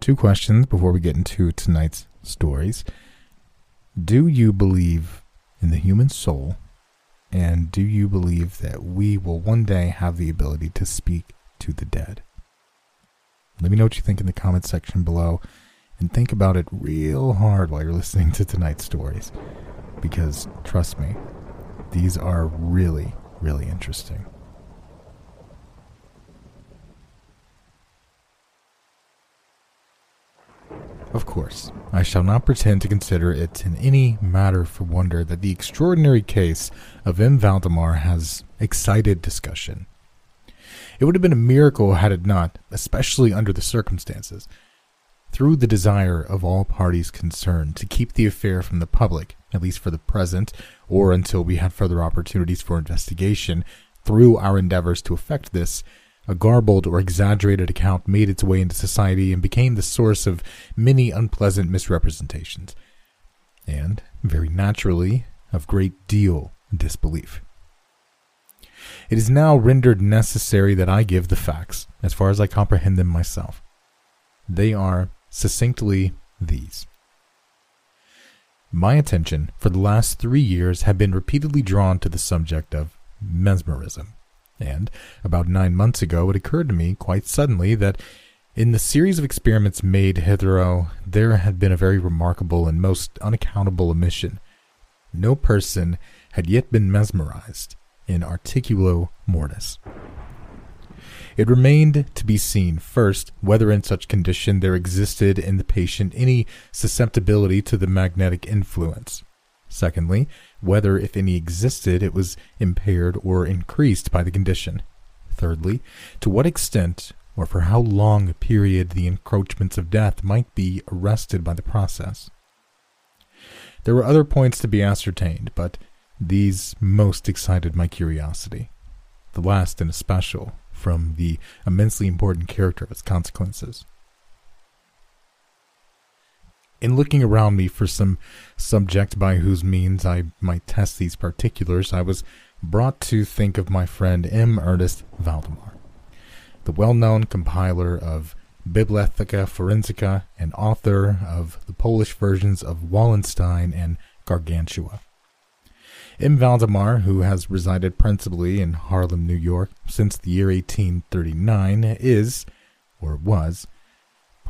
Two questions before we get into tonight's stories. Do you believe in the human soul? And do you believe that we will one day have the ability to speak to the dead? Let me know what you think in the comment section below and think about it real hard while you're listening to tonight's stories. Because trust me, these are really, really interesting. Of course, I shall not pretend to consider it in any matter for wonder that the extraordinary case of M. Valdemar has excited discussion. It would have been a miracle had it not, especially under the circumstances. Through the desire of all parties concerned to keep the affair from the public, at least for the present, or until we had further opportunities for investigation, through our endeavors to effect this, a garbled or exaggerated account made its way into society and became the source of many unpleasant misrepresentations, and, very naturally, of great deal disbelief. It is now rendered necessary that I give the facts, as far as I comprehend them myself. They are succinctly these. My attention for the last three years had been repeatedly drawn to the subject of mesmerism. And about nine months ago, it occurred to me quite suddenly that in the series of experiments made hitherto, there had been a very remarkable and most unaccountable omission. No person had yet been mesmerized in articulo mortis. It remained to be seen, first, whether in such condition there existed in the patient any susceptibility to the magnetic influence. Secondly, whether, if any existed, it was impaired or increased by the condition. Thirdly, to what extent or for how long a period the encroachments of death might be arrested by the process. There were other points to be ascertained, but these most excited my curiosity. The last in especial, from the immensely important character of its consequences. In looking around me for some subject by whose means I might test these particulars, I was brought to think of my friend M. Ernest Valdemar, the well known compiler of Bibliotheca Forensica and author of the Polish versions of Wallenstein and Gargantua. M. Valdemar, who has resided principally in Harlem, New York since the year 1839, is, or was,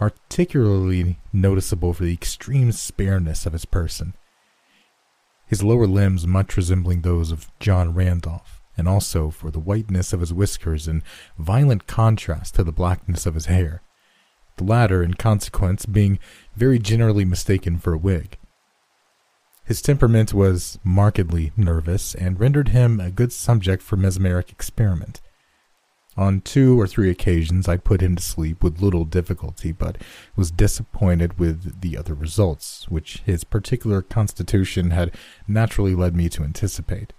particularly noticeable for the extreme spareness of his person. His lower limbs much resembling those of John Randolph, and also for the whiteness of his whiskers in violent contrast to the blackness of his hair, the latter, in consequence, being very generally mistaken for a wig. His temperament was markedly nervous and rendered him a good subject for mesmeric experiment. On two or three occasions, I put him to sleep with little difficulty, but was disappointed with the other results, which his particular constitution had naturally led me to anticipate.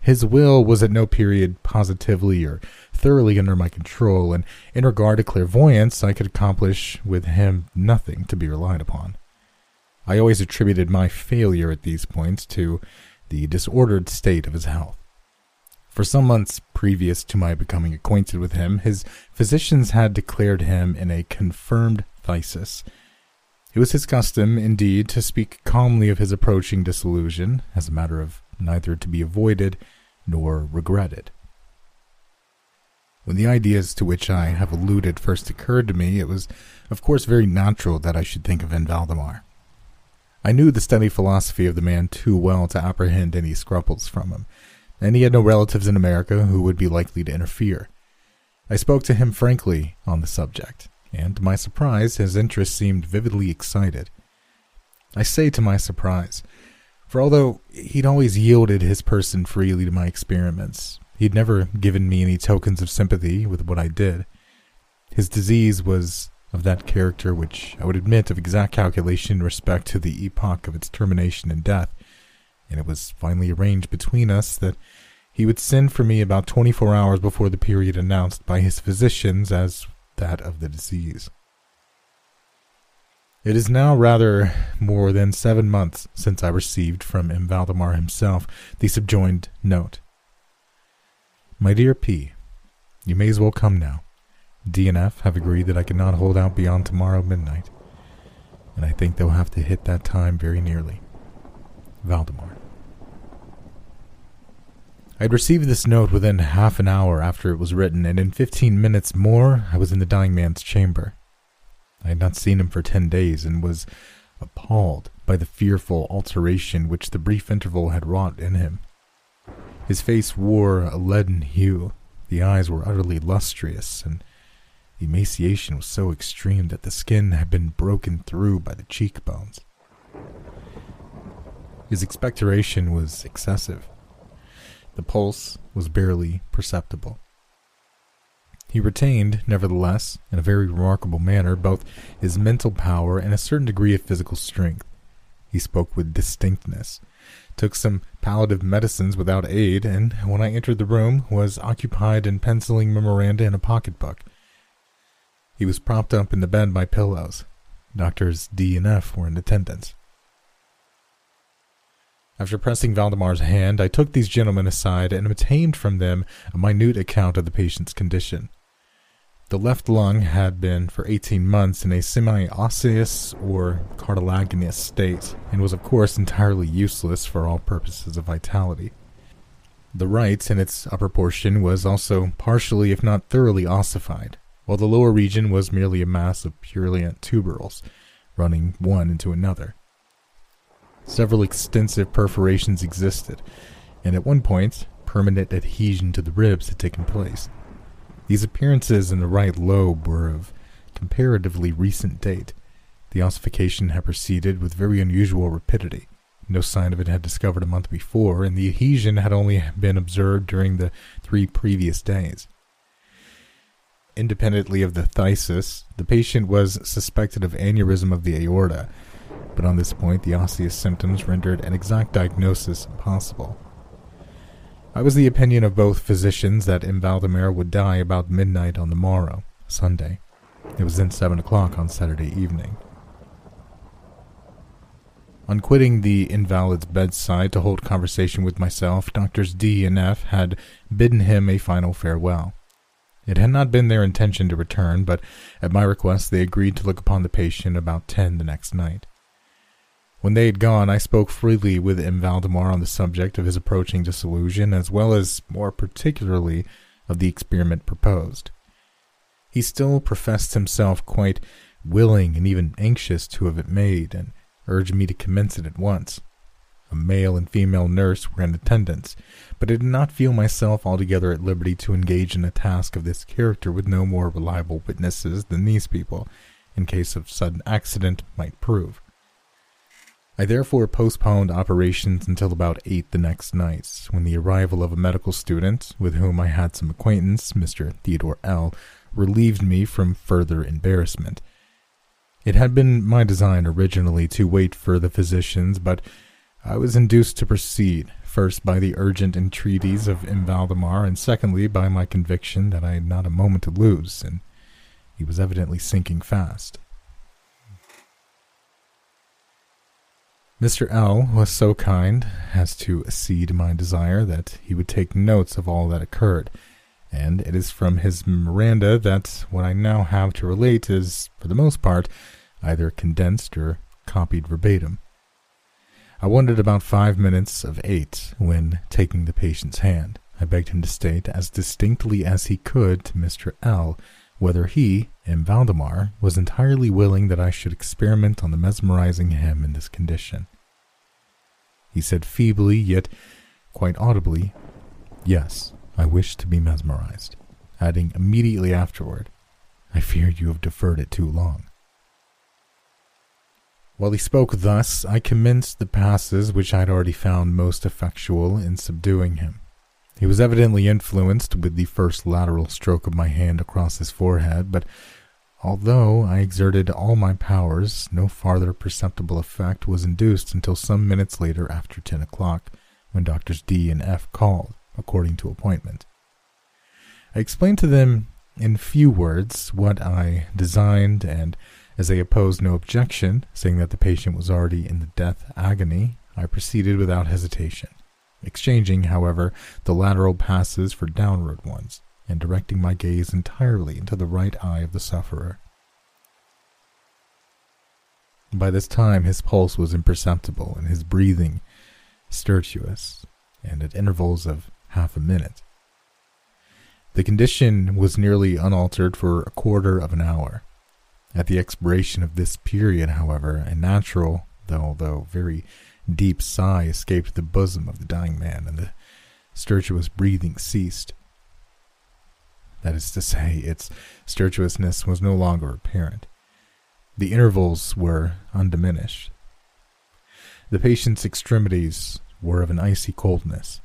His will was at no period positively or thoroughly under my control, and in regard to clairvoyance, I could accomplish with him nothing to be relied upon. I always attributed my failure at these points to the disordered state of his health. For some months previous to my becoming acquainted with him, his physicians had declared him in a confirmed phthisis. It was his custom, indeed, to speak calmly of his approaching dissolution, as a matter of neither to be avoided nor regretted. When the ideas to which I have alluded first occurred to me, it was, of course, very natural that I should think of M. Valdemar. I knew the steady philosophy of the man too well to apprehend any scruples from him, and he had no relatives in America who would be likely to interfere. I spoke to him frankly on the subject, and to my surprise, his interest seemed vividly excited. I say to my surprise, for although he'd always yielded his person freely to my experiments, he'd never given me any tokens of sympathy with what I did. His disease was of that character, which I would admit of exact calculation in respect to the epoch of its termination and death, and it was finally arranged between us that he would send for me about 24 hours before the period announced by his physicians as that of the disease. It is now rather more than seven months since I received from M. Valdemar himself the subjoined note. My dear P, you may as well come now. D and F have agreed that I cannot hold out beyond tomorrow midnight, and I think they'll have to hit that time very nearly. Valdemar. I had received this note within half an hour after it was written, and in fifteen minutes more I was in the dying man's chamber. I had not seen him for ten days, and was appalled by the fearful alteration which the brief interval had wrought in him. His face wore a leaden hue, the eyes were utterly lustrous, and the emaciation was so extreme that the skin had been broken through by the cheekbones. His expectoration was excessive. The pulse was barely perceptible. He retained, nevertheless, in a very remarkable manner, both his mental power and a certain degree of physical strength. He spoke with distinctness, took some palliative medicines without aid, and when I entered the room, was occupied in penciling memoranda in a pocketbook. He was propped up in the bed by pillows. Doctors D and F were in attendance. After pressing Valdemar's hand, I took these gentlemen aside and obtained from them a minute account of the patient's condition. The left lung had been for 18 months in a semi osseous or cartilaginous state, and was, of course, entirely useless for all purposes of vitality. The right, in its upper portion, was also partially, if not thoroughly, ossified, while the lower region was merely a mass of purulent tubercles, running one into another. Several extensive perforations existed, and at one point, permanent adhesion to the ribs had taken place. These appearances in the right lobe were of comparatively recent date. The ossification had proceeded with very unusual rapidity. No sign of it had discovered a month before, and the adhesion had only been observed during the three previous days. Independently of the phthisis, the patient was suspected of aneurysm of the aorta, but on this point the osseous symptoms rendered an exact diagnosis impossible. I was the opinion of both physicians that M. Valdemar would die about midnight on the morrow, Sunday. It was then seven o'clock on Saturday evening. On quitting the invalid's bedside to hold conversation with myself, Doctors D and F had bidden him a final farewell. It had not been their intention to return, but at my request they agreed to look upon the patient about ten the next night. When they had gone, I spoke freely with M. Valdemar on the subject of his approaching dissolution, as well as, more particularly, of the experiment proposed. He still professed himself quite willing and even anxious to have it made, and urged me to commence it at once. A male and female nurse were in attendance, but I did not feel myself altogether at liberty to engage in a task of this character with no more reliable witnesses than these people, in case of sudden accident, might prove. I therefore postponed operations until about 8 the next night, when the arrival of a medical student, with whom I had some acquaintance, Mr. Theodore L., relieved me from further embarrassment. It had been my design originally to wait for the physicians, but I was induced to proceed, first by the urgent entreaties of M. Valdemar, and secondly by my conviction that I had not a moment to lose, and he was evidently sinking fast. Mr. L was so kind as to accede my desire that he would take notes of all that occurred, and it is from his Miranda that what I now have to relate is, for the most part, either condensed or copied verbatim. I wanted about five minutes of eight when, taking the patient's hand, I begged him to state as distinctly as he could to Mr. L whether he, M. Valdemar, was entirely willing that I should experiment on the mesmerizing him in this condition. He said feebly, yet quite audibly, Yes, I wish to be mesmerized, adding immediately afterward, I fear you have deferred it too long. While he spoke thus, I commenced the passes which I had already found most effectual in subduing him. He was evidently influenced with the first lateral stroke of my hand across his forehead, but Although I exerted all my powers, no farther perceptible effect was induced until some minutes later after 10 o'clock, when Doctors D and F called, according to appointment. I explained to them in few words what I designed, and as they opposed no objection, saying that the patient was already in the death agony, I proceeded without hesitation, exchanging, however, the lateral passes for downward ones and directing my gaze entirely into the right eye of the sufferer. By this time, his pulse was imperceptible and his breathing stertorous, and at intervals of half a minute. The condition was nearly unaltered for a quarter of an hour. At the expiration of this period, however, a natural, though though very deep sigh escaped the bosom of the dying man, and the stertorous breathing ceased. That is to say, its stertorousness was no longer apparent. The intervals were undiminished. The patient's extremities were of an icy coldness.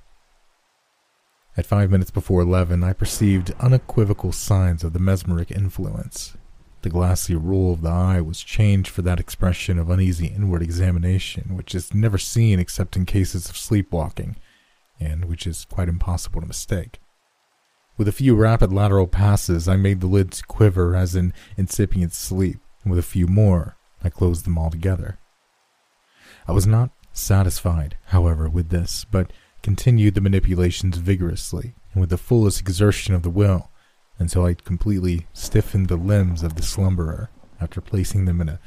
At five minutes before eleven, I perceived unequivocal signs of the mesmeric influence. The glassy roll of the eye was changed for that expression of uneasy inward examination which is never seen except in cases of sleepwalking, and which is quite impossible to mistake. With a few rapid lateral passes, I made the lids quiver as in incipient sleep, and with a few more, I closed them altogether. I was not satisfied, however, with this, but continued the manipulations vigorously and with the fullest exertion of the will until I completely stiffened the limbs of the slumberer after placing them in a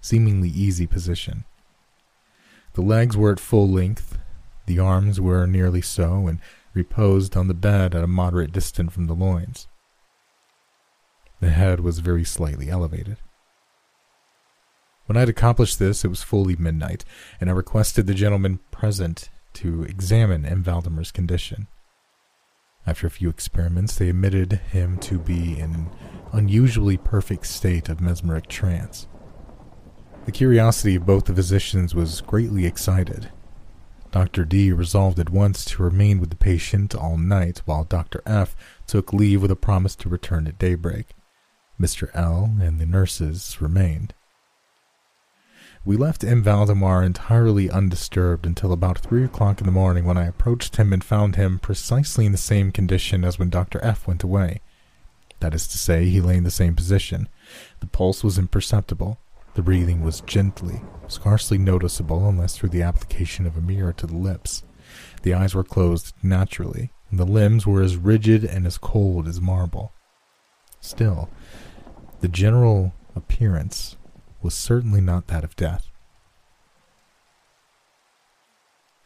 seemingly easy position. The legs were at full length, the arms were nearly so, and reposed on the bed at a moderate distance from the loins. The head was very slightly elevated. When I had accomplished this, it was fully midnight, and I requested the gentlemen present to examine M. Valdemar's condition. After a few experiments, they admitted him to be in an unusually perfect state of mesmeric trance. The curiosity of both the physicians was greatly excited, Dr. D resolved at once to remain with the patient all night, while Dr. F took leave with a promise to return at daybreak. Mr. L and the nurses remained. We left M. Valdemar entirely undisturbed until about three o'clock in the morning when I approached him and found him precisely in the same condition as when Dr. F went away. That is to say, he lay in the same position. The pulse was imperceptible, the breathing was gently, scarcely noticeable unless through the application of a mirror to the lips. The eyes were closed naturally, and the limbs were as rigid and as cold as marble. Still, the general appearance was certainly not that of death.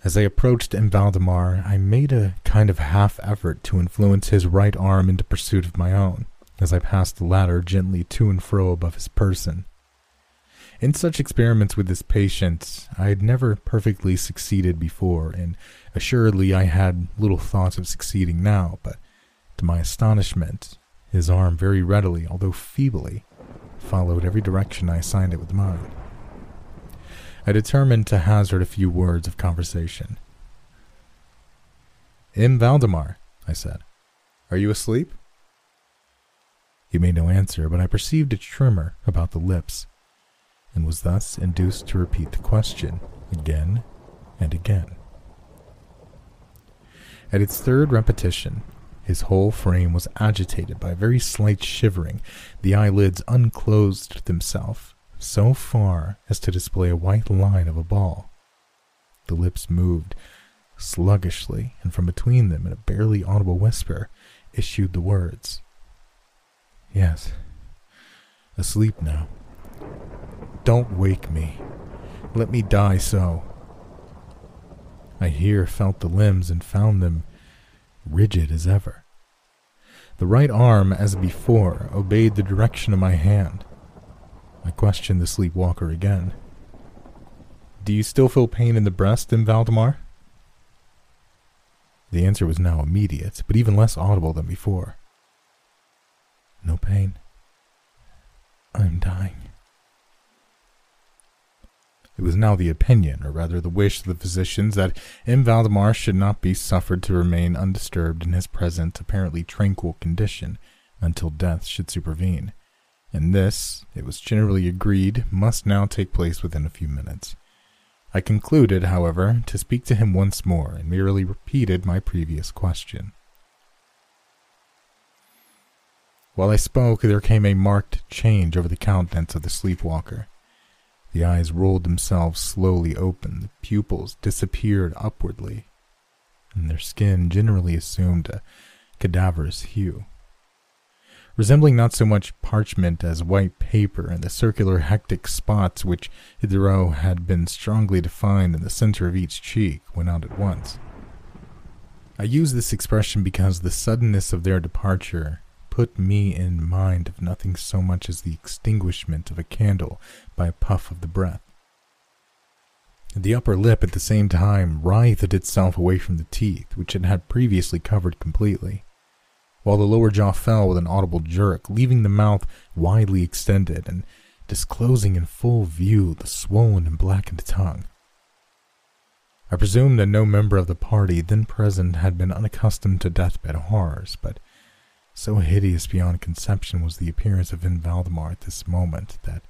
As I approached M. Valdemar, I made a kind of half effort to influence his right arm into pursuit of my own, as I passed the latter gently to and fro above his person. In such experiments with this patient, I had never perfectly succeeded before, and assuredly I had little thoughts of succeeding now, but to my astonishment, his arm very readily, although feebly, followed every direction I assigned it with mine. I determined to hazard a few words of conversation. M. Valdemar, I said, are you asleep? He made no answer, but I perceived a tremor about the lips and was thus induced to repeat the question again and again. At its third repetition, his whole frame was agitated by a very slight shivering. The eyelids unclosed themselves so far as to display a white line of a ball. The lips moved sluggishly, and from between them, in a barely audible whisper, issued the words Yes, asleep now. Don't wake me. Let me die so. I here felt the limbs and found them rigid as ever. The right arm, as before, obeyed the direction of my hand. I questioned the sleepwalker again. Do you still feel pain in the breast, M. Valdemar? The answer was now immediate, but even less audible than before. No pain. I'm dying. It was now the opinion, or rather the wish of the physicians, that M. Valdemar should not be suffered to remain undisturbed in his present apparently tranquil condition until death should supervene, and this, it was generally agreed, must now take place within a few minutes. I concluded, however, to speak to him once more and merely repeated my previous question. While I spoke, there came a marked change over the countenance of the sleepwalker. The eyes rolled themselves slowly open, the pupils disappeared upwardly, and their skin generally assumed a cadaverous hue. Resembling not so much parchment as white paper, and the circular hectic spots which hitherto had been strongly defined in the center of each cheek went out at once. I use this expression because the suddenness of their departure put me in mind of nothing so much as the extinguishment of a candle by a puff of the breath. The upper lip at the same time writhed itself away from the teeth, which it had previously covered completely, while the lower jaw fell with an audible jerk, leaving the mouth widely extended and disclosing in full view the swollen and blackened tongue. I presume that no member of the party then present had been unaccustomed to deathbed horrors, but so hideous beyond conception was the appearance of M. Valdemar at this moment that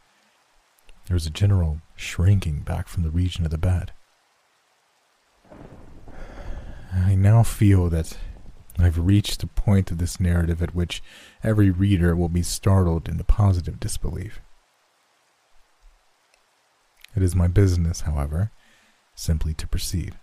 there was a general shrinking back from the region of the bed. I now feel that I've reached the point of this narrative at which every reader will be startled into positive disbelief. It is my business, however, simply to proceed.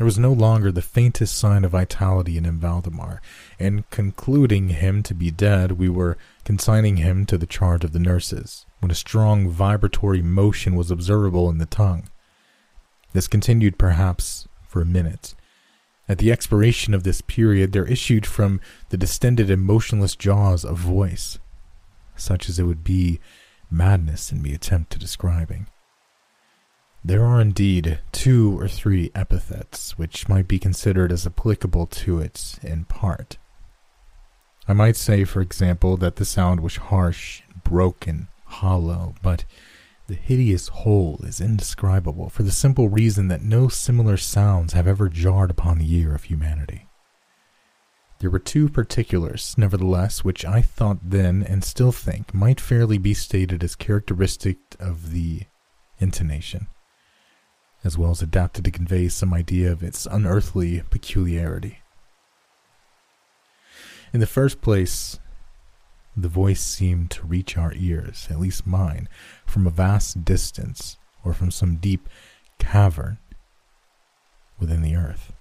There was no longer the faintest sign of vitality in M. Valdemar, and concluding him to be dead, we were consigning him to the charge of the nurses, when a strong vibratory motion was observable in the tongue. This continued perhaps for a minute. At the expiration of this period, there issued from the distended and motionless jaws a voice, such as it would be madness in me attempt to describing. There are indeed two or three epithets which might be considered as applicable to it in part. I might say, for example, that the sound was harsh, broken, hollow, but the hideous whole is indescribable for the simple reason that no similar sounds have ever jarred upon the ear of humanity. There were two particulars, nevertheless, which I thought then and still think might fairly be stated as characteristic of the intonation as well as adapted to convey some idea of its unearthly peculiarity. In the first place, the voice seemed to reach our ears, at least mine, from a vast distance or from some deep cavern within the earth.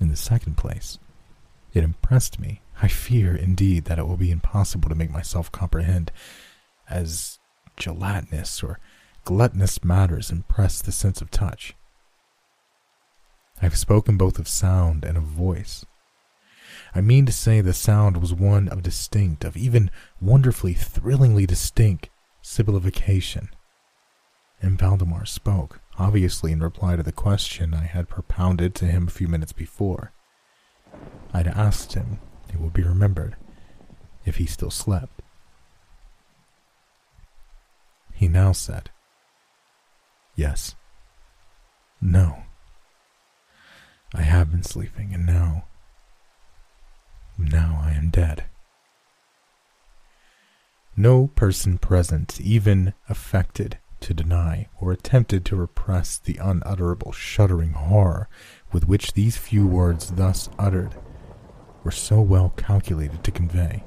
In the second place, it impressed me. I fear, indeed, that it will be impossible to make myself comprehend as gelatinous or gluttonous matters impress the sense of touch. I have spoken both of sound and of voice. I mean to say the sound was one of distinct, of even wonderfully, thrillingly distinct syllabification. And Valdemar spoke, obviously in reply to the question I had propounded to him a few minutes before. I had asked him, it will be remembered, if he still slept. He now said, Yes. No. I have been sleeping, and now. Now I am dead. No person present even affected to deny or attempted to repress the unutterable shuddering horror with which these few words thus uttered were so well calculated to convey.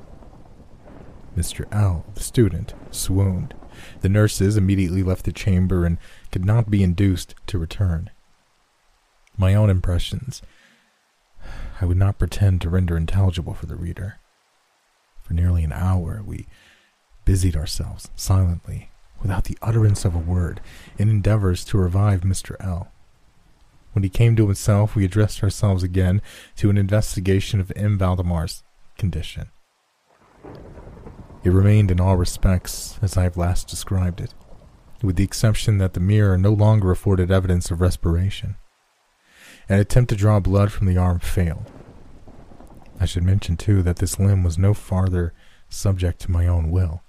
Mr. L., the student, swooned. The nurses immediately left the chamber and could not be induced to return. My own impressions I would not pretend to render intelligible for the reader. For nearly an hour we busied ourselves silently, without the utterance of a word, in endeavors to revive Mr. L. When he came to himself, we addressed ourselves again to an investigation of M. Valdemar's condition. It remained in all respects as I have last described it with the exception that the mirror no longer afforded evidence of respiration. An attempt to draw blood from the arm failed. I should mention, too, that this limb was no farther subject to my own will.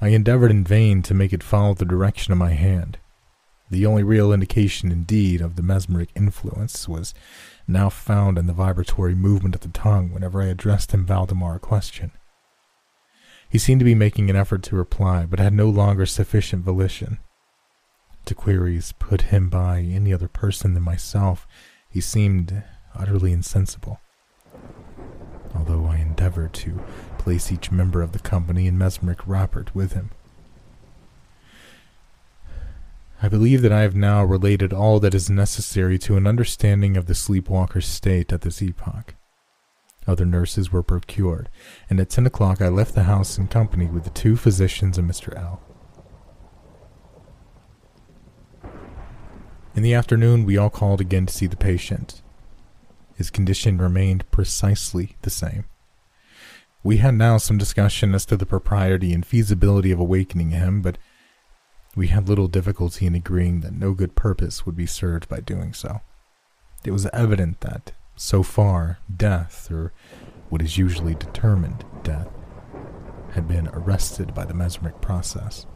I endeavored in vain to make it follow the direction of my hand. The only real indication, indeed, of the mesmeric influence was now found in the vibratory movement of the tongue whenever I addressed him Valdemar a question. He seemed to be making an effort to reply, but had no longer sufficient volition. To queries put him by any other person than myself, he seemed utterly insensible. Although I endeavored to place each member of the company in mesmeric rapport with him. I believe that I have now related all that is necessary to an understanding of the sleepwalker's state at this epoch. Other nurses were procured, and at ten o'clock I left the house in company with the two physicians and Mr. L. In the afternoon, we all called again to see the patient. His condition remained precisely the same. We had now some discussion as to the propriety and feasibility of awakening him, but we had little difficulty in agreeing that no good purpose would be served by doing so. It was evident that, so far, death, or what is usually determined death, had been arrested by the mesmeric process.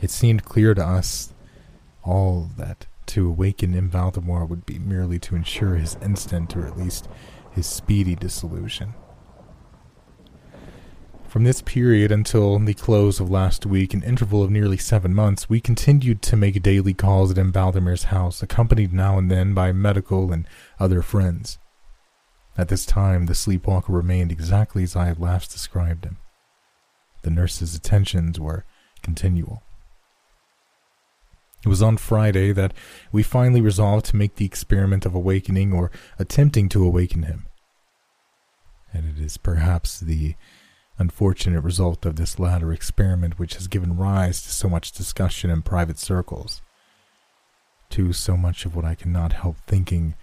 It seemed clear to us all that to awaken M. Valdemar would be merely to ensure his instant, or at least his speedy dissolution. From this period until the close of last week, an interval of nearly seven months, we continued to make daily calls at M. Valdemar's house, accompanied now and then by medical and other friends. At this time, the sleepwalker remained exactly as I had last described him. The nurse's attentions were continual. It was on Friday that we finally resolved to make the experiment of awakening or attempting to awaken him. And it is perhaps the unfortunate result of this latter experiment which has given rise to so much discussion in private circles, to so much of what I cannot help thinking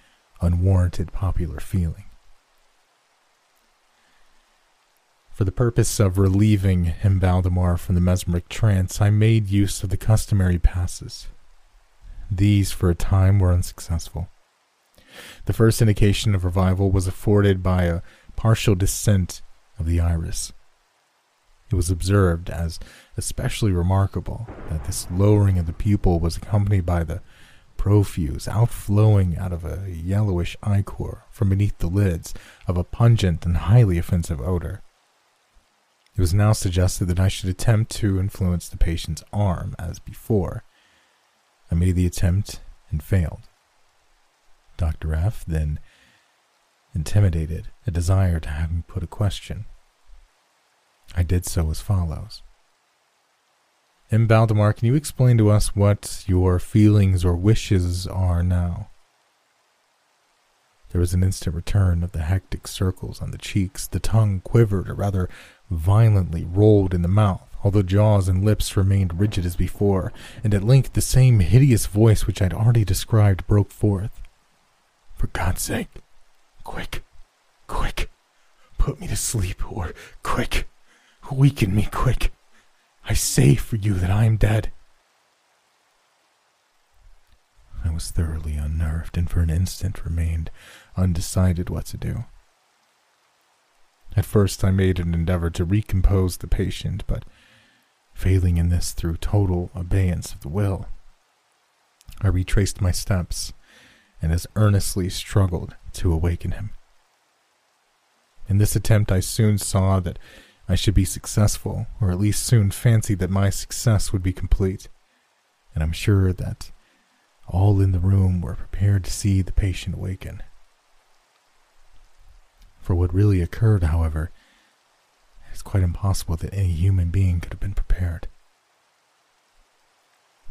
unwarranted popular feeling. For the purpose of relieving M. Valdemar from the mesmeric trance, I made use of the customary passes. These, for a time, were unsuccessful. The first indication of revival was afforded by a partial descent of the iris. It was observed as especially remarkable that this lowering of the pupil was accompanied by the profuse outflowing out of a yellowish ichor from beneath the lids of a pungent and highly offensive odor. It was now suggested that I should attempt to influence the patient's arm as before. I made the attempt and failed. Dr. F. then intimidated a desire to have me put a question. I did so as follows. M. Valdemar, can you explain to us what your feelings or wishes are now? There was an instant return of the hectic circles on the cheeks. The tongue quivered, or rather violently rolled in the mouth, although jaws and lips remained rigid as before, and at length the same hideous voice which I had already described broke forth. For God's sake, quick, quick, put me to sleep, or quick, Weaken me quick. I say for you that I am dead. I was thoroughly unnerved and for an instant remained undecided what to do. At first, I made an endeavor to recompose the patient, but failing in this through total abeyance of the will, I retraced my steps and as earnestly struggled to awaken him. In this attempt, I soon saw that I should be successful, or at least soon fancied that my success would be complete. And I'm sure that all in the room were prepared to see the patient awaken. For what really occurred, however, it is quite impossible that any human being could have been prepared.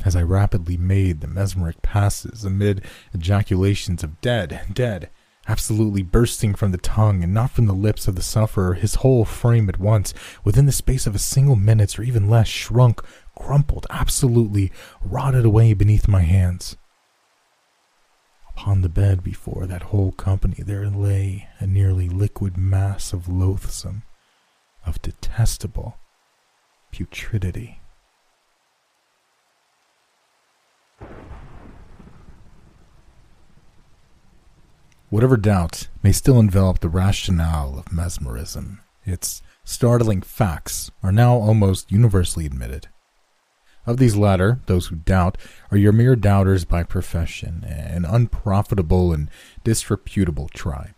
As I rapidly made the mesmeric passes amid ejaculations of dead, dead, absolutely bursting from the tongue and not from the lips of the sufferer, his whole frame at once, within the space of a single minute or even less, shrunk, crumpled, absolutely rotted away beneath my hands. Upon the bed before that whole company there lay a nearly liquid mass of loathsome, of detestable putridity. Whatever doubt may still envelop the rationale of mesmerism, its startling facts are now almost universally admitted. Of these latter, those who doubt are your mere doubters by profession, an unprofitable and disreputable tribe.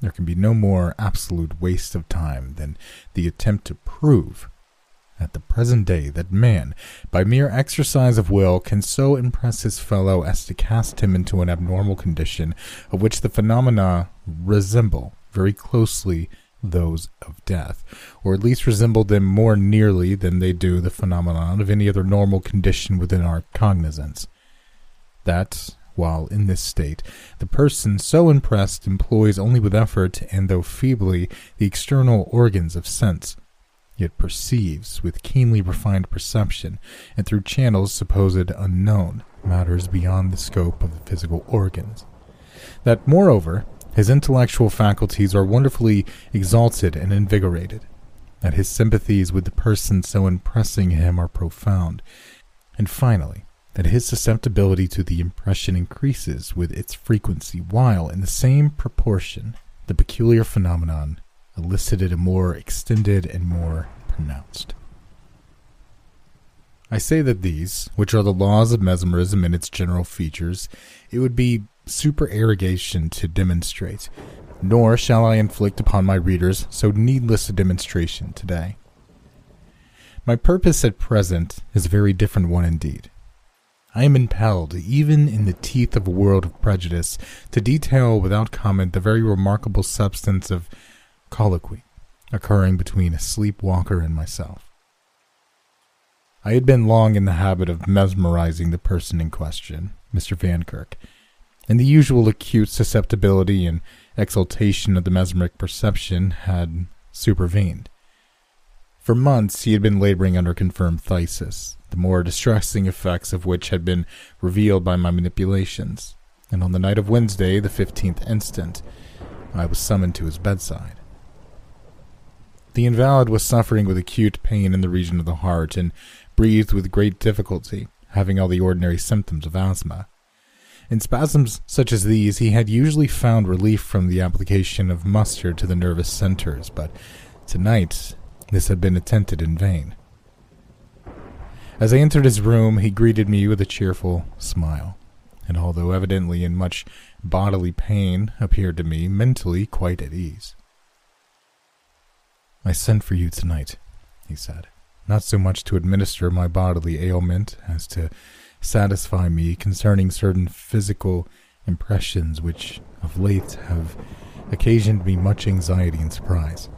There can be no more absolute waste of time than the attempt to prove at the present day that man, by mere exercise of will, can so impress his fellow as to cast him into an abnormal condition of which the phenomena resemble very closely those of death, or at least resemble them more nearly than they do the phenomenon of any other normal condition within our cognizance. That, while in this state, the person so impressed employs only with effort and though feebly the external organs of sense, yet perceives with keenly refined perception, and through channels supposed unknown, matters beyond the scope of the physical organs. That, moreover, his intellectual faculties are wonderfully exalted and invigorated, that his sympathies with the person so impressing him are profound, and finally, that his susceptibility to the impression increases with its frequency, while, in the same proportion, the peculiar phenomenon elicited a more extended and more pronounced. I say that these, which are the laws of mesmerism in its general features, it would be supererogation to demonstrate, nor shall I inflict upon my readers so needless a demonstration today. My purpose at present is a very different one indeed. I am impelled, even in the teeth of a world of prejudice, to detail without comment the very remarkable substance of colloquy occurring between a sleepwalker and myself. I had been long in the habit of mesmerizing the person in question, Mr. Vankirk, and the usual acute susceptibility and exaltation of the mesmeric perception had supervened. For months he had been laboring under confirmed phthisis, the more distressing effects of which had been revealed by my manipulations, and on the night of Wednesday, the fifteenth instant, I was summoned to his bedside. The invalid was suffering with acute pain in the region of the heart and breathed with great difficulty, having all the ordinary symptoms of asthma. In spasms such as these, he had usually found relief from the application of mustard to the nervous centers, but tonight this had been attempted in vain. As I entered his room, he greeted me with a cheerful smile, and although evidently in much bodily pain, appeared to me mentally quite at ease. I sent for you tonight, he said, not so much to administer my bodily ailment as to satisfy me concerning certain physical impressions which of late have occasioned me much anxiety and surprise.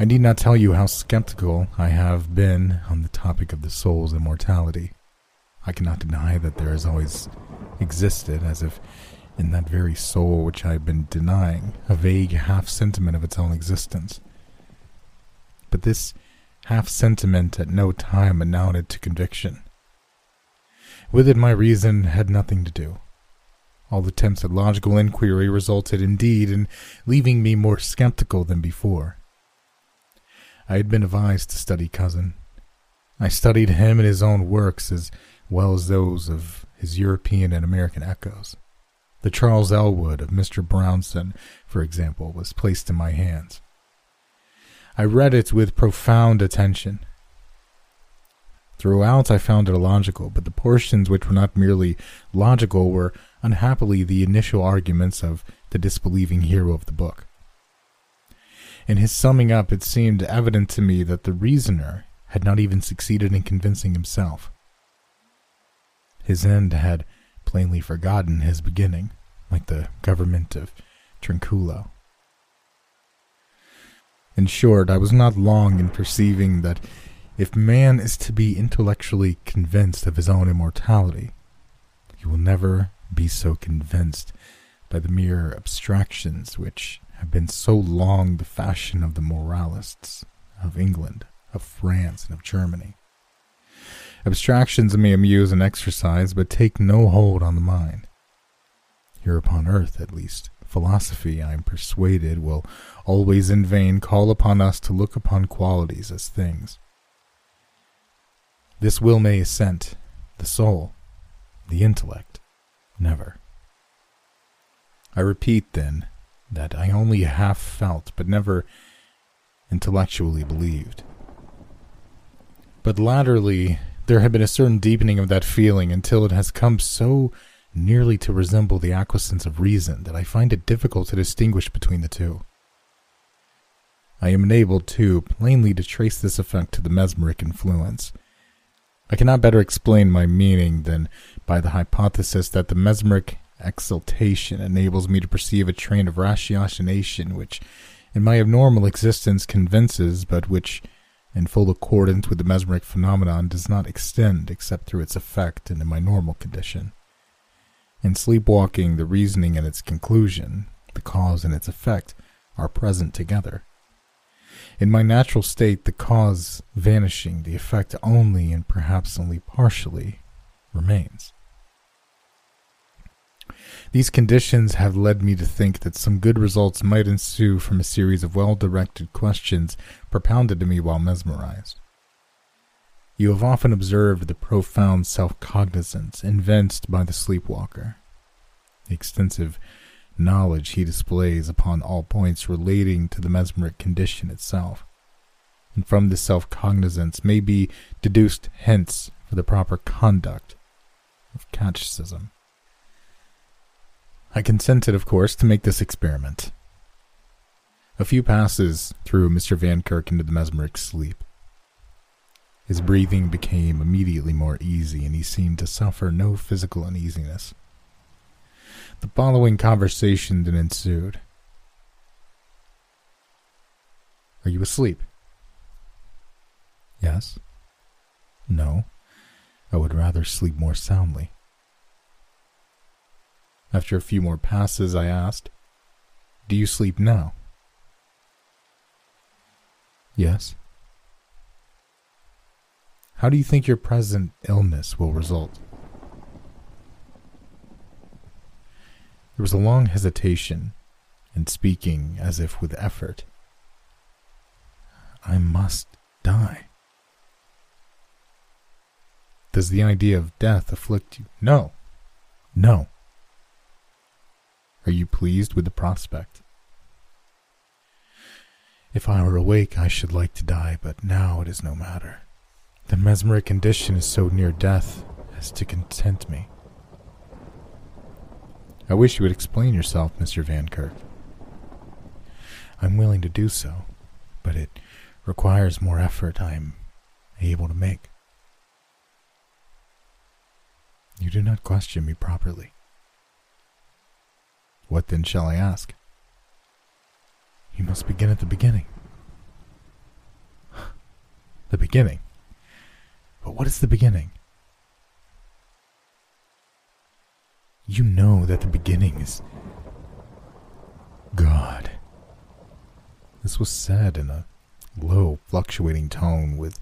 I need not tell you how skeptical I have been on the topic of the soul's immortality. I cannot deny that there has always existed, as if in that very soul which I have been denying, a vague half sentiment of its own existence but this half sentiment at no time amounted to conviction. With it, my reason had nothing to do. All attempts at logical inquiry resulted indeed in leaving me more skeptical than before. I had been advised to study Cousin. I studied him and his own works as well as those of his European and American echoes. The Charles Elwood of Mr. Brownson, for example, was placed in my hands. I read it with profound attention. Throughout, I found it illogical, but the portions which were not merely logical were unhappily the initial arguments of the disbelieving hero of the book. In his summing up, it seemed evident to me that the reasoner had not even succeeded in convincing himself. His end had plainly forgotten his beginning, like the government of Trinculo. In short, I was not long in perceiving that if man is to be intellectually convinced of his own immortality, he will never be so convinced by the mere abstractions which have been so long the fashion of the moralists of England, of France, and of Germany. Abstractions may amuse and exercise, but take no hold on the mind. Here upon earth, at least, philosophy, I am persuaded, will always in vain call upon us to look upon qualities as things. This will may assent, the soul, the intellect, never. I repeat, then, that I only half felt, but never intellectually believed. But latterly, there had been a certain deepening of that feeling until it has come so nearly to resemble the acquiescence of reason that I find it difficult to distinguish between the two. I am enabled, too, plainly to trace this effect to the mesmeric influence. I cannot better explain my meaning than by the hypothesis that the mesmeric exaltation enables me to perceive a train of ratiocination which, in my abnormal existence, convinces, but which, in full accordance with the mesmeric phenomenon, does not extend except through its effect and in my normal condition. In sleepwalking, the reasoning and its conclusion, the cause and its effect, are present together. In my natural state, the cause vanishing, the effect only and perhaps only partially remains. These conditions have led me to think that some good results might ensue from a series of well directed questions propounded to me while mesmerized. You have often observed the profound self cognizance evinced by the sleepwalker, the extensive knowledge he displays upon all points relating to the mesmeric condition itself. And from this self cognizance may be deduced hints for the proper conduct of catechism. I consented, of course, to make this experiment. A few passes threw Mr. Van Kirk into the mesmeric sleep. His breathing became immediately more easy, and he seemed to suffer no physical uneasiness. The following conversation then ensued. Are you asleep? Yes. No. I would rather sleep more soundly. After a few more passes, I asked, Do you sleep now? Yes. How do you think your present illness will result? There was a long hesitation, and speaking as if with effort. I must die. Does the idea of death afflict you? No. No. Are you pleased with the prospect? If I were awake, I should like to die, but now it is no matter. The mesmeric condition is so near death as to content me. I wish you would explain yourself, Mr. Van Kirk. I'm willing to do so, but it requires more effort I am able to make. You do not question me properly. What then shall I ask? You must begin at the beginning. The beginning? But what is the beginning? You know that the beginning is God. This was said in a low, fluctuating tone with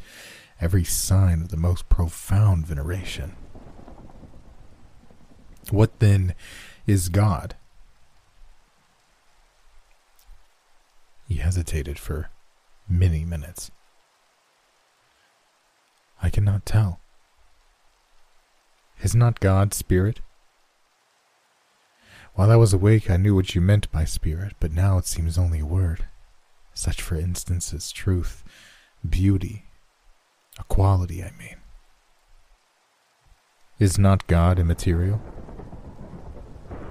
every sign of the most profound veneration. What then is God? He hesitated for many minutes. I cannot tell. Is not God spirit? While I was awake, I knew what you meant by spirit, but now it seems only a word. Such, for instance, as truth, beauty, a quality, I mean. Is not God immaterial?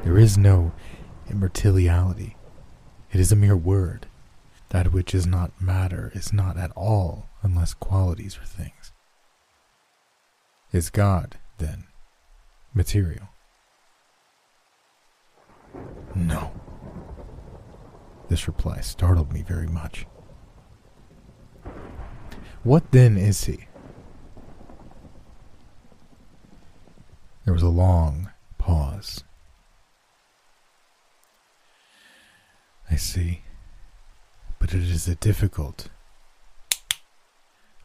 There is no immortality. It is a mere word. That which is not matter is not at all unless qualities are things. Is God, then, material? No. This reply startled me very much. What then is he? There was a long pause. I see but it is a difficult.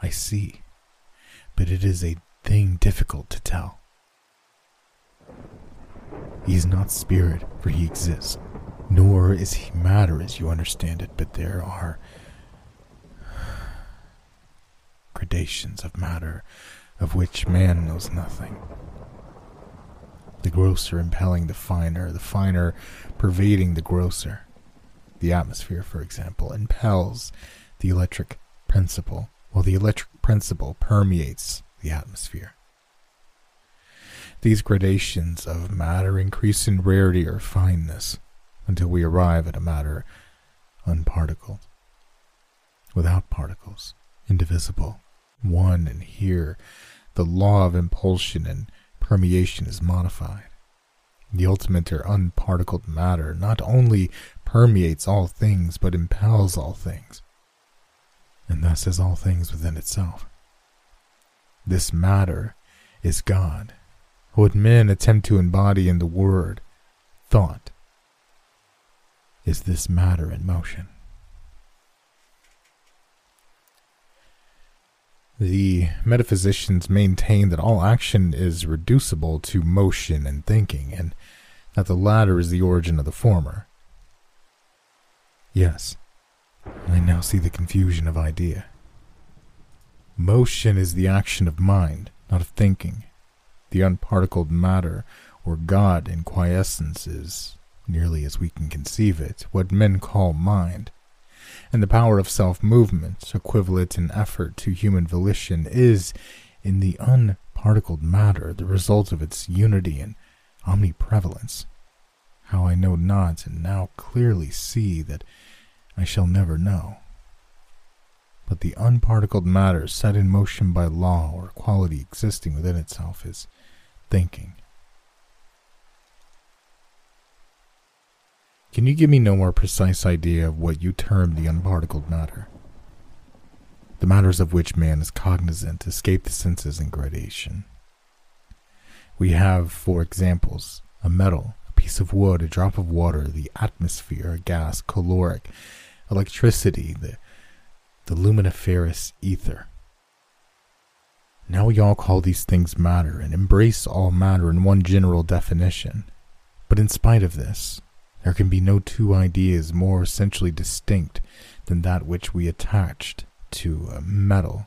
I see, but it is a thing difficult to tell. He is not spirit, for he exists, nor is he matter as you understand it, but there are gradations of matter of which man knows nothing. The grosser impelling the finer, the finer pervading the grosser. The atmosphere, for example, impels the electric principle, while the electric principle permeates the atmosphere. These gradations of matter increase in rarity or fineness until we arrive at a matter unparticled, without particles, indivisible, one, and here the law of impulsion and permeation is modified. The ultimate or unparticled matter not only permeates all things, but impels all things, and thus is all things within itself. This matter is God what men attempt to embody in the word thought is this matter in motion. The metaphysicians maintain that all action is reducible to motion and thinking, and that the latter is the origin of the former. Yes, I now see the confusion of idea. Motion is the action of mind, not of thinking the unparticled matter, or God in quiescence, is, nearly as we can conceive it, what men call mind. And the power of self movement, equivalent in effort to human volition, is, in the unparticled matter, the result of its unity and omniprevalence. How I know not, and now clearly see that I shall never know but the unparticled matter set in motion by law or quality existing within itself is thinking. Can you give me no more precise idea of what you term the unparticled matter? The matters of which man is cognizant escape the senses in gradation. We have, for examples, a metal, a piece of wood, a drop of water, the atmosphere, a gas, caloric, electricity, the, the luminiferous ether. Now we all call these things matter and embrace all matter in one general definition. But in spite of this, there can be no two ideas more essentially distinct than that which we attached to a metal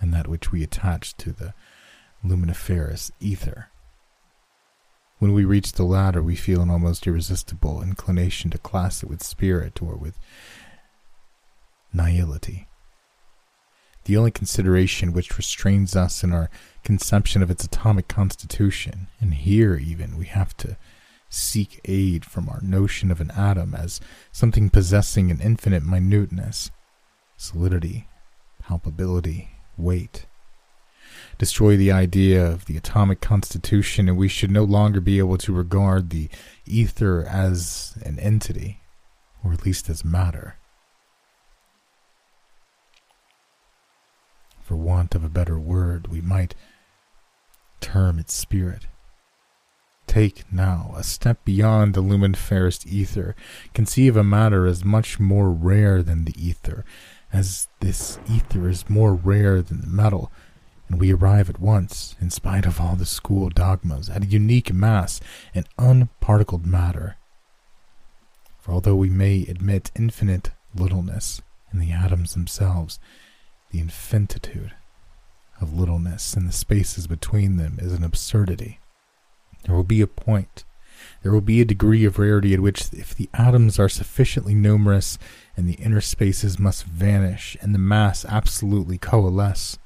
and that which we attached to the luminiferous ether. When we reach the latter, we feel an almost irresistible inclination to class it with spirit or with nihility the only consideration which restrains us in our conception of its atomic constitution. And here, even, we have to seek aid from our notion of an atom as something possessing an infinite minuteness, solidity, palpability, weight. Destroy the idea of the atomic constitution, and we should no longer be able to regard the ether as an entity, or at least as matter. For want of a better word, we might term its spirit. Take now a step beyond the luminiferous ether. Conceive a matter as much more rare than the ether, as this ether is more rare than the metal, and we arrive at once, in spite of all the school dogmas, at a unique mass, an unparticled matter. For although we may admit infinite littleness in the atoms themselves, the infinitude of littleness and the spaces between them is an absurdity. There will be a point, there will be a degree of rarity at which, if the atoms are sufficiently numerous and the inner spaces must vanish and the mass absolutely coalesce,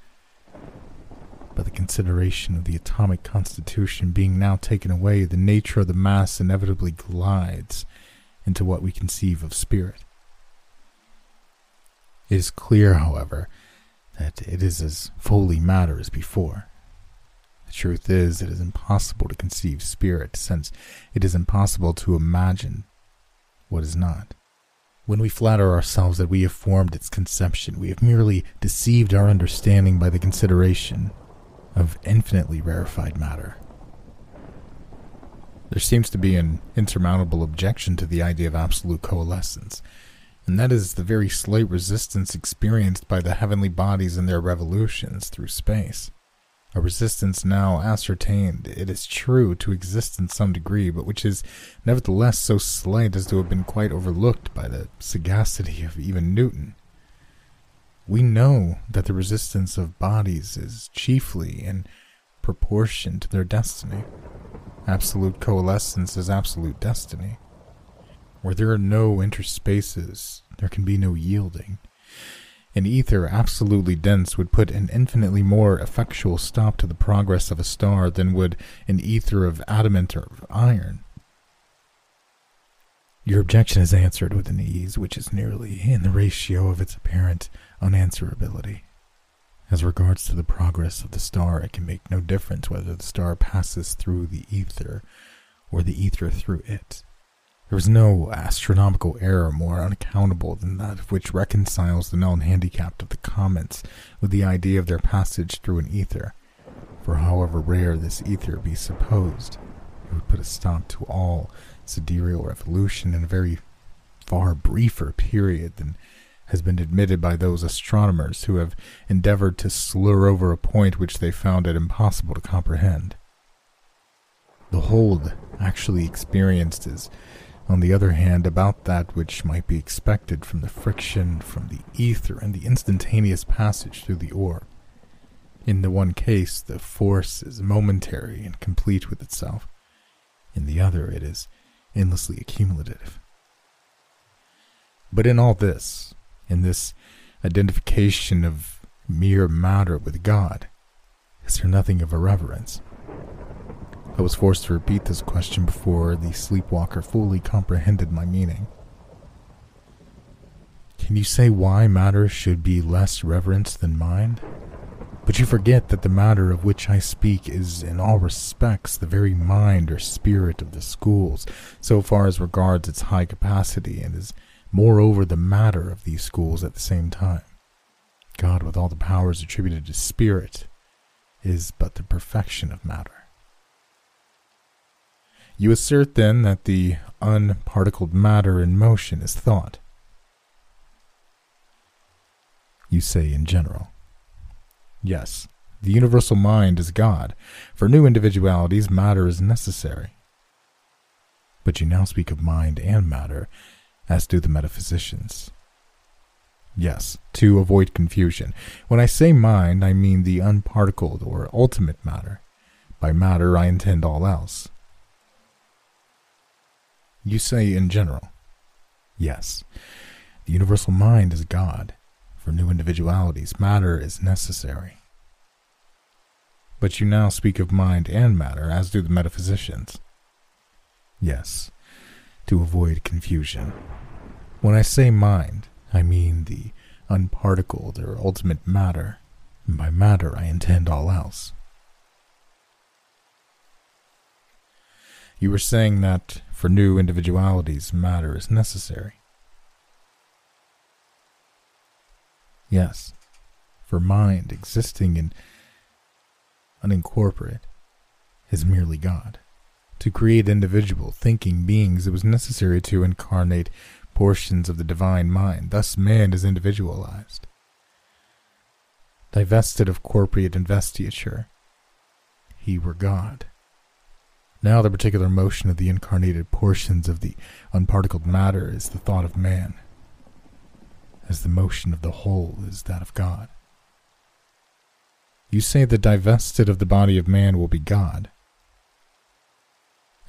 but the consideration of the atomic constitution being now taken away, the nature of the mass inevitably glides into what we conceive of spirit. It is clear, however, that it is as fully matter as before. The truth is, it is impossible to conceive spirit, since it is impossible to imagine what is not. When we flatter ourselves that we have formed its conception, we have merely deceived our understanding by the consideration of infinitely rarefied matter. There seems to be an insurmountable objection to the idea of absolute coalescence, and that is the very slight resistance experienced by the heavenly bodies in their revolutions through space. A resistance now ascertained, it is true, to exist in some degree, but which is nevertheless so slight as to have been quite overlooked by the sagacity of even Newton. We know that the resistance of bodies is chiefly in proportion to their destiny. Absolute coalescence is absolute destiny. Where there are no interspaces, there can be no yielding. An ether absolutely dense would put an infinitely more effectual stop to the progress of a star than would an ether of adamant or of iron. Your objection is answered with an ease which is nearly in the ratio of its apparent unanswerability. As regards to the progress of the star, it can make no difference whether the star passes through the ether or the ether through it. There is no astronomical error more unaccountable than that which reconciles the known handicap of the comets with the idea of their passage through an ether. For however rare this ether be supposed, it would put a stop to all sidereal revolution in a very far briefer period than has been admitted by those astronomers who have endeavored to slur over a point which they found it impossible to comprehend. The hold actually experienced is, on the other hand, about that which might be expected from the friction from the ether and the instantaneous passage through the orb. In the one case, the force is momentary and complete with itself. In the other, it is endlessly accumulative. But in all this, in this identification of mere matter with God, is there nothing of irreverence? I was forced to repeat this question before the sleepwalker fully comprehended my meaning. Can you say why matter should be less reverenced than mind? But you forget that the matter of which I speak is in all respects the very mind or spirit of the schools, so far as regards its high capacity, and is moreover the matter of these schools at the same time. God, with all the powers attributed to spirit, is but the perfection of matter. You assert then that the unparticled matter in motion is thought. You say in general. Yes, the universal mind is God. For new individualities, matter is necessary. But you now speak of mind and matter, as do the metaphysicians. Yes, to avoid confusion. When I say mind, I mean the unparticled or ultimate matter. By matter, I intend all else. You say in general. Yes, the universal mind is God. For new individualities, matter is necessary. But you now speak of mind and matter, as do the metaphysicians. Yes, to avoid confusion. When I say mind, I mean the unparticled or ultimate matter, and by matter I intend all else. You were saying that for new individualities, matter is necessary. Yes, for mind existing in unincorporate is merely God. To create individual thinking beings, it was necessary to incarnate portions of the divine mind. Thus, man is individualized. Divested of corporate investiture, he were God. Now, the particular motion of the incarnated portions of the unparticled matter is the thought of man as the motion of the whole is that of God. You say the divested of the body of man will be God.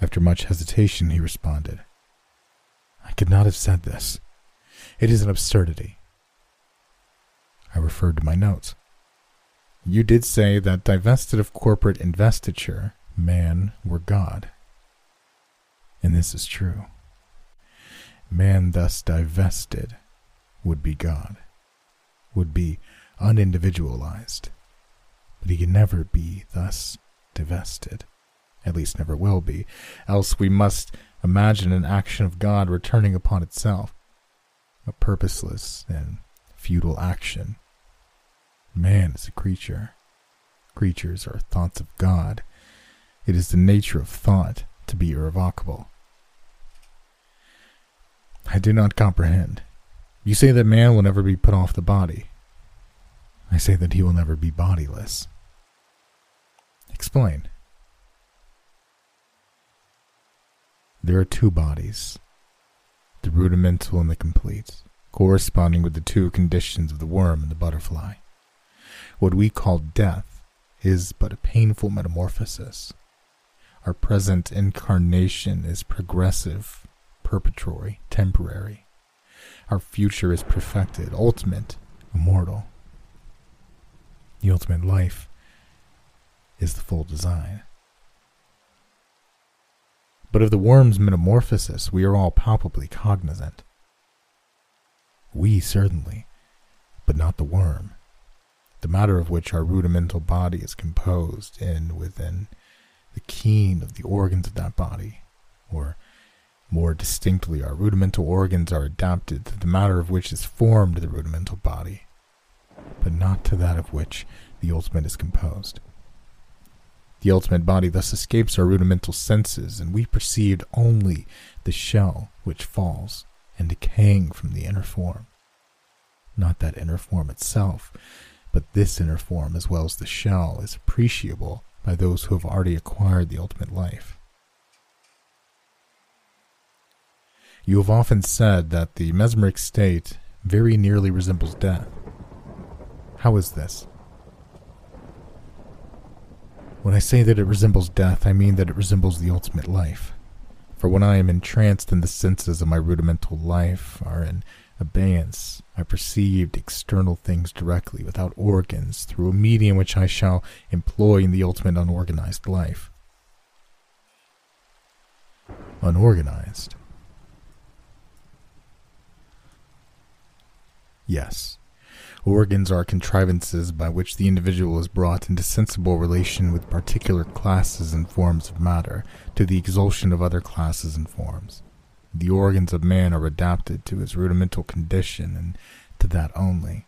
After much hesitation, he responded, I could not have said this. It is an absurdity. I referred to my notes. You did say that divested of corporate investiture, man were God. And this is true. Man thus divested would be God, would be unindividualized. But he can never be thus divested, at least never will be, else we must imagine an action of God returning upon itself, a purposeless and futile action. Man is a creature. Creatures are thoughts of God. It is the nature of thought to be irrevocable. I do not comprehend. You say that man will never be put off the body. I say that he will never be bodiless. Explain. There are two bodies the rudimental and the complete, corresponding with the two conditions of the worm and the butterfly. What we call death is but a painful metamorphosis. Our present incarnation is progressive, perpetuatory, temporary. Our future is perfected, ultimate, immortal. The ultimate life is the full design. But of the worm's metamorphosis, we are all palpably cognizant. We certainly, but not the worm, the matter of which our rudimental body is composed in within the keen of the organs of that body, or more distinctly, our rudimental organs are adapted to the matter of which is formed the rudimental body, but not to that of which the ultimate is composed. The ultimate body thus escapes our rudimental senses, and we perceive only the shell which falls and decaying from the inner form. Not that inner form itself, but this inner form as well as the shell is appreciable by those who have already acquired the ultimate life. You have often said that the mesmeric state very nearly resembles death. How is this? When I say that it resembles death, I mean that it resembles the ultimate life. For when I am entranced in the senses of my rudimental life are in abeyance, I perceived external things directly, without organs, through a medium which I shall employ in the ultimate unorganized life. Unorganized. Yes. Organs are contrivances by which the individual is brought into sensible relation with particular classes and forms of matter, to the exultation of other classes and forms. The organs of man are adapted to his rudimental condition, and to that only.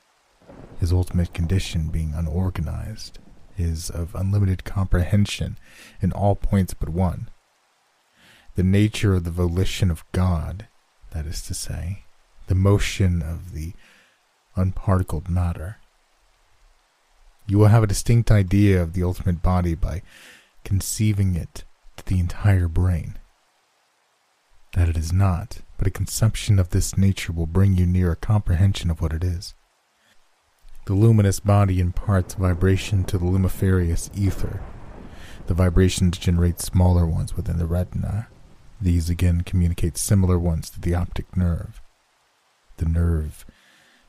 His ultimate condition being unorganized is of unlimited comprehension in all points but one. The nature of the volition of God, that is to say, the motion of the unparticled matter. You will have a distinct idea of the ultimate body by conceiving it to the entire brain. That it is not, but a conception of this nature will bring you near a comprehension of what it is. The luminous body imparts vibration to the luminiferous ether. The vibrations generate smaller ones within the retina. These again communicate similar ones to the optic nerve. The nerve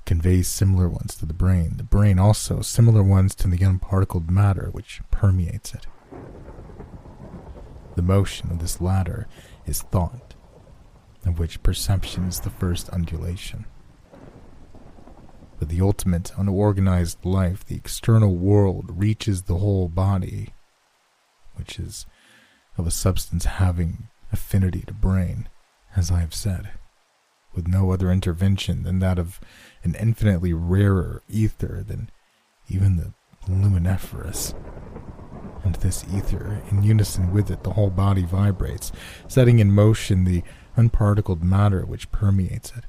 conveys similar ones to the brain. The brain also similar ones to the unparticled matter which permeates it. The motion of this latter is thought, of which perception is the first undulation. But the ultimate unorganized life, the external world, reaches the whole body, which is of a substance having affinity to brain, as I have said with no other intervention than that of an infinitely rarer ether than even the luminiferous. And this ether, in unison with it, the whole body vibrates, setting in motion the unparticled matter which permeates it.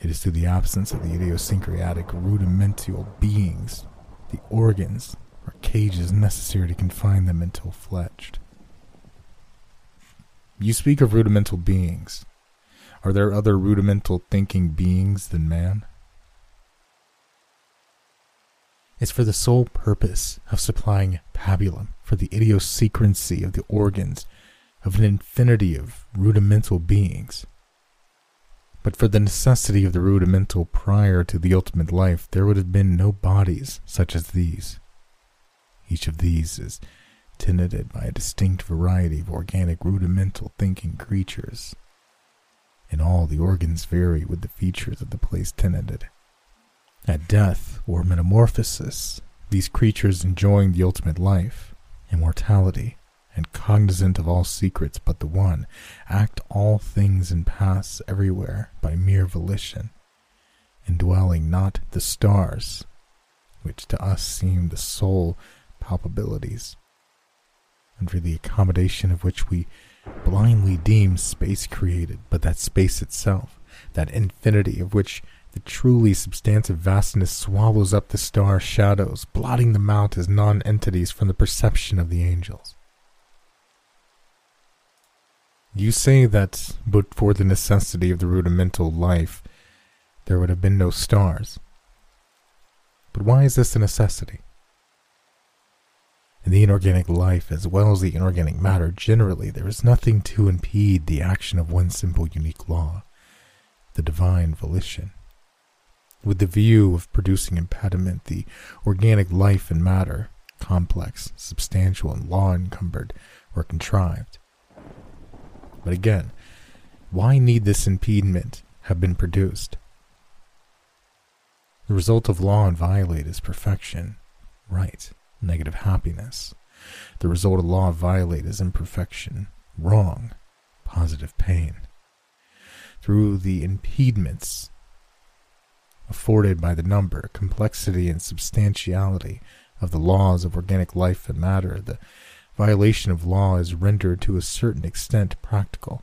It is through the absence of the idiosyncratic rudimental beings, the organs, or cages necessary to confine them until fledged. You speak of rudimental beings. Are there other rudimental thinking beings than man? It's for the sole purpose of supplying pabulum for the idiosyncrasy of the organs of an infinity of rudimental beings. But for the necessity of the rudimental prior to the ultimate life, there would have been no bodies such as these. Each of these is tenanted by a distinct variety of organic rudimental thinking creatures in all, the organs vary with the features of the place tenanted. At death or metamorphosis, these creatures enjoying the ultimate life, immortality, and cognizant of all secrets but the one, act all things and pass everywhere by mere volition, indwelling not the stars, which to us seem the sole palpabilities, and for the accommodation of which we blindly deem space created, but that space itself, that infinity of which the truly substantive vastness swallows up the star shadows, blotting them out as non entities from the perception of the angels. You say that, but for the necessity of the rudimental life, there would have been no stars. But why is this a necessity? In the inorganic life, as well as the inorganic matter generally, there is nothing to impede the action of one simple unique law the divine volition. with the view of producing impediment the organic life and matter, complex, substantial, and law encumbered, were contrived. But again, why need this impediment have been produced? The result of law violate is perfection, right, negative happiness. The result of law violate is imperfection, wrong, positive pain. Through the impediments afforded by the number, complexity, and substantiality of the laws of organic life and matter, the violation of law is rendered to a certain extent practical.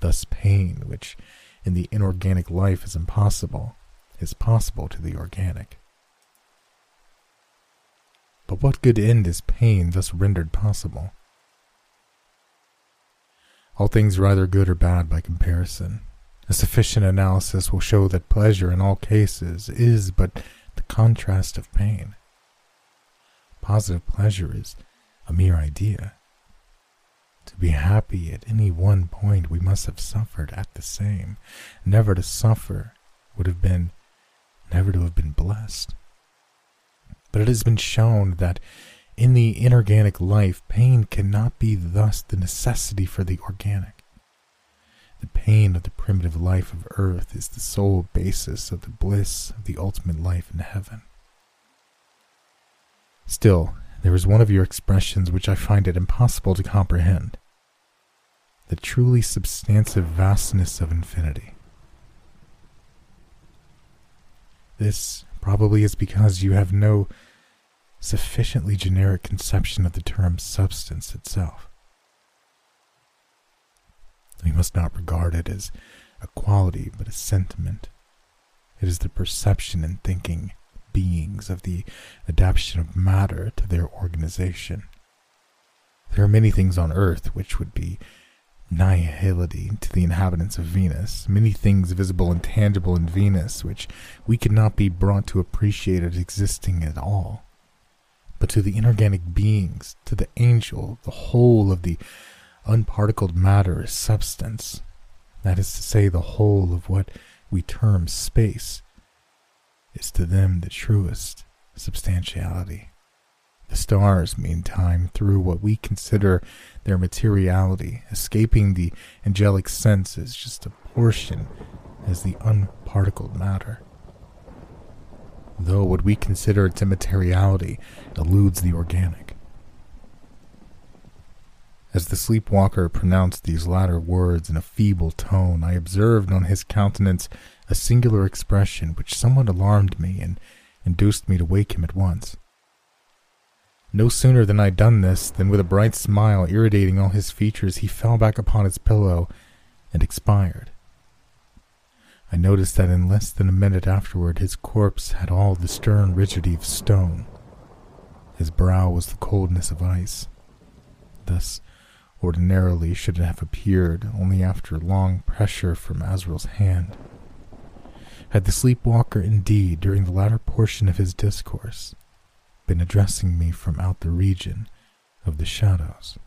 Thus, pain, which in the inorganic life is impossible, is possible to the organic. But what good end is pain thus rendered possible? All things are either good or bad by comparison. A sufficient analysis will show that pleasure in all cases is but the contrast of pain. Positive pleasure is a mere idea. To be happy at any one point, we must have suffered at the same. Never to suffer would have been never to have been blessed. But it has been shown that in the inorganic life, pain cannot be thus the necessity for the organic. The pain of the primitive life of earth is the sole basis of the bliss of the ultimate life in heaven. Still, there is one of your expressions which I find it impossible to comprehend the truly substantive vastness of infinity. This probably is because you have no sufficiently generic conception of the term substance itself. We must not regard it as a quality but a sentiment. It is the perception and thinking beings of the adaptation of matter to their organization. There are many things on earth which would be nihility to the inhabitants of Venus, many things visible and tangible in Venus which we could not be brought to appreciate as existing at all. But to the inorganic beings, to the angel, the whole of the unparticled matter is substance. That is to say, the whole of what we term space is to them the truest substantiality. The stars, meantime, through what we consider their materiality, escaping the angelic sense as just a portion as the unparticled matter. Though what we consider its immateriality eludes the organic. As the sleepwalker pronounced these latter words in a feeble tone, I observed on his countenance a singular expression which somewhat alarmed me and induced me to wake him at once. No sooner than I'd done this than with a bright smile irradiating all his features, he fell back upon his pillow and expired. I noticed that in less than a minute afterward his corpse had all the stern rigidity of stone. His brow was the coldness of ice. Thus, ordinarily, should it have appeared only after long pressure from Azrael's hand. Had the sleepwalker indeed, during the latter portion of his discourse, been addressing me from out the region of the shadows.